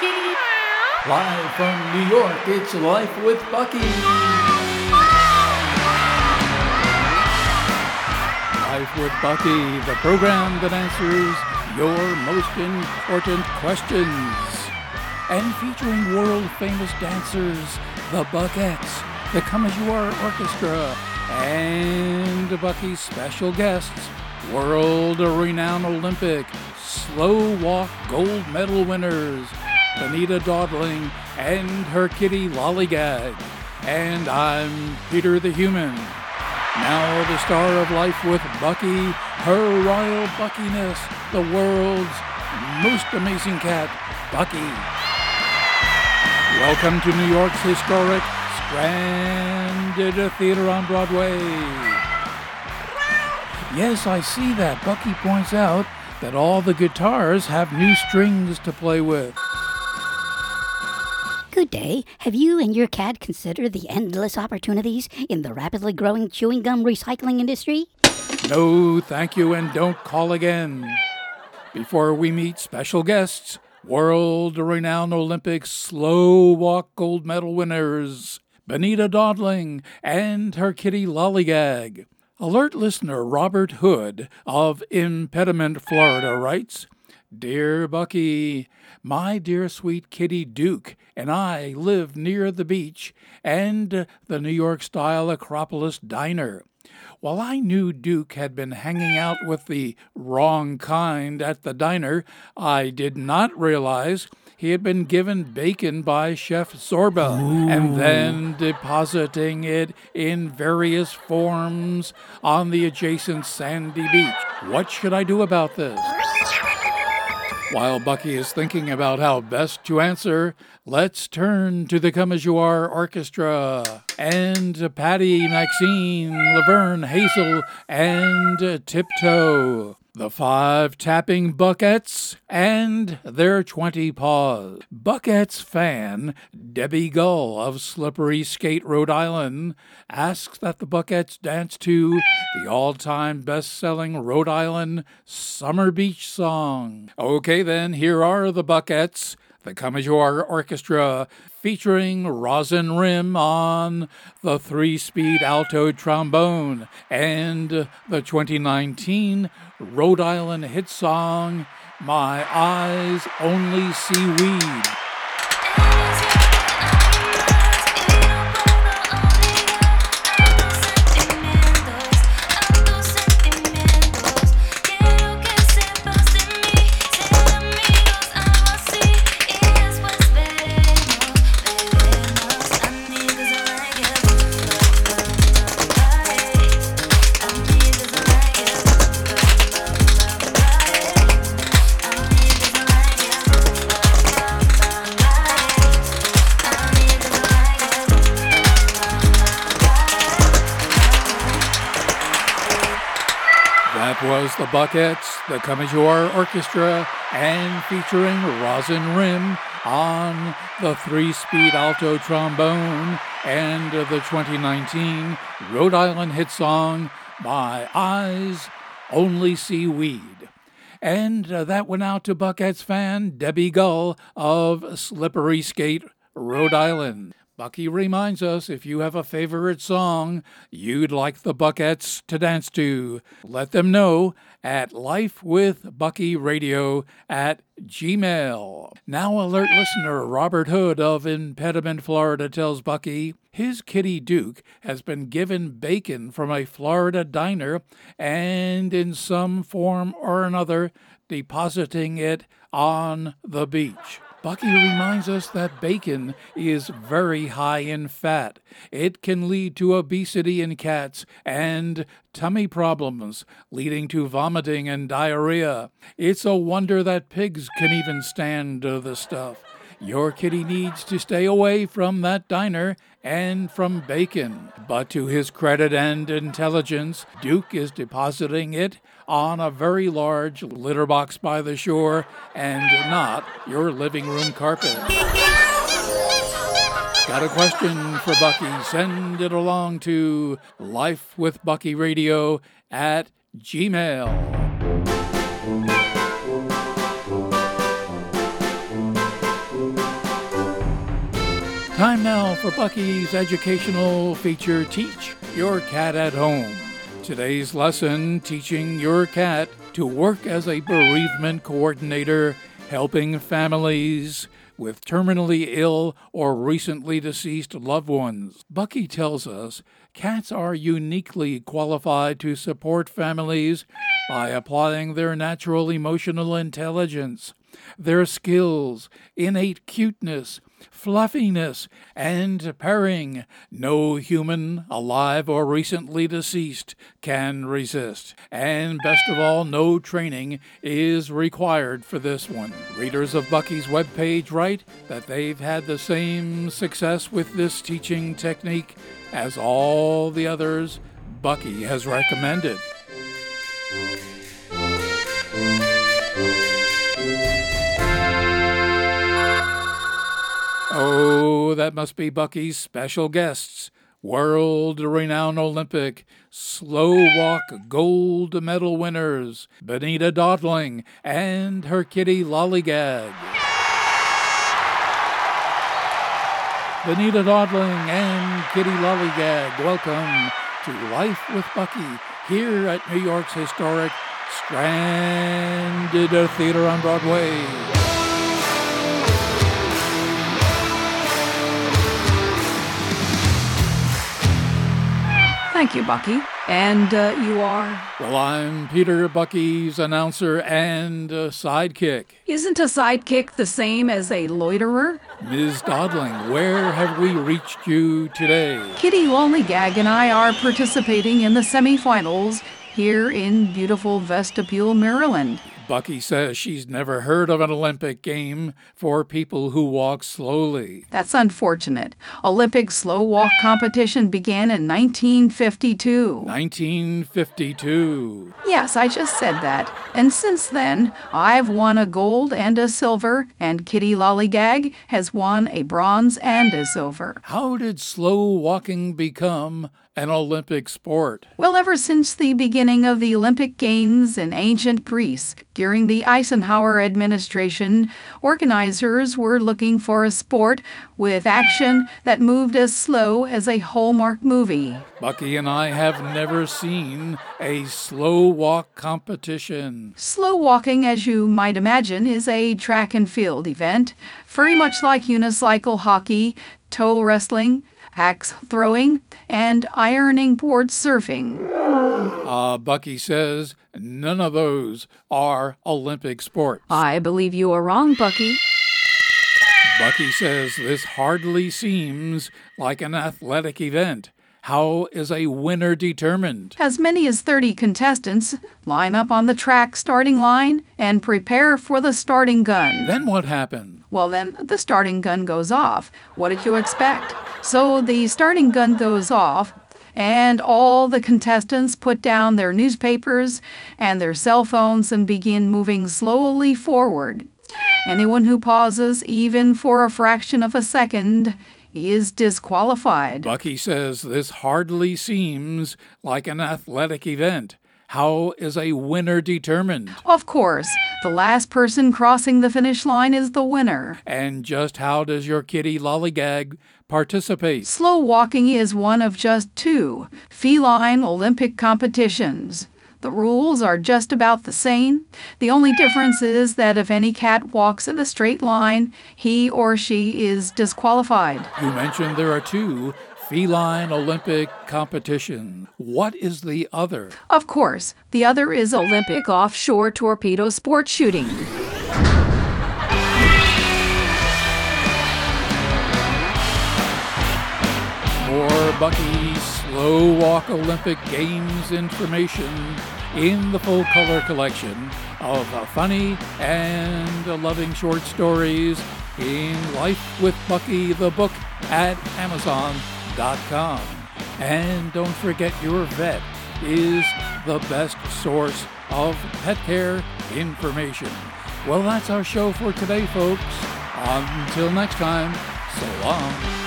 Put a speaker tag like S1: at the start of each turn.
S1: Live from New York, it's Life with Bucky. Life with Bucky, the program that answers your most important questions. And featuring world famous dancers, the Buckettes, the Come As You Are Orchestra, and Bucky's special guests, world renowned Olympic slow walk gold medal winners, Benita Dawdling and her kitty Lollygag. And I'm Peter the Human. Now the star of life with Bucky, her royal Buckiness, the world's most amazing cat, Bucky. Welcome to New York's historic Stranded Theater on Broadway. Yes, I see that. Bucky points out that all the guitars have new strings to play with.
S2: Good day. Have you and your cat considered the endless opportunities in the rapidly growing chewing gum recycling industry?
S1: No, thank you, and don't call again. Before we meet special guests, world renowned Olympic slow walk gold medal winners, Benita Dawdling and her kitty Lollygag. Alert listener Robert Hood of Impediment, Florida writes Dear Bucky, my dear sweet kitty Duke and I live near the beach and the New York style Acropolis Diner. While I knew Duke had been hanging out with the wrong kind at the diner, I did not realize he had been given bacon by Chef Zorba Ooh. and then depositing it in various forms on the adjacent sandy beach. What should I do about this? While Bucky is thinking about how best to answer, let's turn to the Come As You Are Orchestra and Patty, Maxine, Laverne, Hazel, and Tiptoe the five tapping Buckettes, and their 20 paws. Buckettes fan Debbie Gull of Slippery Skate, Rhode Island, asks that the Buckettes dance to the all time best selling Rhode Island Summer Beach song. Okay, then, here are the Buckettes the You Orchestra featuring Resin Rim on the three speed alto trombone and the 2019 Rhode Island hit song My Eyes Only Sea Weed. The Buckettes, the Come As You Are Orchestra, and featuring Resin Rim on the three speed alto trombone and the 2019 Rhode Island hit song, My Eyes Only Sea Weed. And uh, that went out to Buckettes fan Debbie Gull of Slippery Skate, Rhode Island. Bucky reminds us if you have a favorite song you'd like the Buckettes to dance to, let them know at lifewithbuckyradio at gmail. Now alert listener Robert Hood of Impediment, Florida tells Bucky his kitty Duke has been given bacon from a Florida diner and in some form or another depositing it on the beach. Bucky reminds us that bacon is very high in fat. It can lead to obesity in cats and tummy problems, leading to vomiting and diarrhea. It's a wonder that pigs can even stand the stuff. Your kitty needs to stay away from that diner and from bacon. But to his credit and intelligence, Duke is depositing it on a very large litter box by the shore and not your living room carpet. Got a question for Bucky? Send it along to lifewithbuckyradio at gmail. Time now for Bucky's educational feature Teach Your Cat at Home. Today's lesson teaching your cat to work as a bereavement coordinator, helping families with terminally ill or recently deceased loved ones. Bucky tells us cats are uniquely qualified to support families by applying their natural emotional intelligence, their skills, innate cuteness, fluffiness, and purring no human, alive or recently deceased, can resist. And best of all, no training is required for this one. Readers of Bucky's webpage write that they've had the same success with this teaching technique as all the others Bucky has recommended. That must be Bucky's special guests. World renowned Olympic slow walk gold medal winners, Benita Dawdling and her kitty Lollygag. Benita Dawdling and Kitty Lollygag, welcome to Life with Bucky here at New York's historic Stranded Theater on Broadway.
S3: Thank you, Bucky. And uh, you are?
S1: Well, I'm Peter Bucky's announcer and uh, sidekick.
S3: Isn't a sidekick the same as a loiterer?
S1: Ms. Dawdling, where have we reached you today?
S3: Kitty Lollygag and I are participating in the semifinals here in beautiful Vestibule, Maryland.
S1: Bucky says she's never heard of an Olympic game for people who walk slowly.
S3: That's unfortunate. Olympic slow walk competition began in 1952.
S1: 1952.
S3: Yes, I just said that. And since then, I've won a gold and a silver, and Kitty Lollygag has won a bronze and a silver.
S1: How did slow walking become an Olympic sport?
S3: Well, ever since the beginning of the Olympic Games in ancient Greece, during the Eisenhower administration, organizers were looking for a sport with action that moved as slow as a Hallmark movie.
S1: Bucky and I have never seen a slow walk competition.
S3: Slow walking, as you might imagine, is a track and field event, very much like unicycle hockey, toe wrestling, axe throwing, and ironing board surfing.
S1: Uh, Bucky says none of those are Olympic sports.
S3: I believe you are wrong, Bucky.
S1: Bucky says this hardly seems like an athletic event. How is a winner determined?
S3: As many as 30 contestants line up on the track starting line and prepare for the starting gun.
S1: Then what happens?
S3: Well, then the starting gun goes off. What did you expect? So the starting gun goes off, and all the contestants put down their newspapers and their cell phones and begin moving slowly forward. Anyone who pauses, even for a fraction of a second, is disqualified.
S1: Bucky says this hardly seems like an athletic event. How is a winner determined?
S3: Of course, the last person crossing the finish line is the winner.
S1: And just how does your kitty Lollygag participate?
S3: Slow walking is one of just two feline Olympic competitions. The rules are just about the same. The only difference is that if any cat walks in a straight line, he or she is disqualified.
S1: You mentioned there are two feline Olympic competition. What is the other?
S3: Of course, the other is Olympic offshore torpedo sport shooting.
S1: More Bucky Slow Walk Olympic Games information in the full color collection of funny and loving short stories in Life with Bucky, the book at Amazon.com. And don't forget, your vet is the best source of pet care information. Well, that's our show for today, folks. Until next time, so long.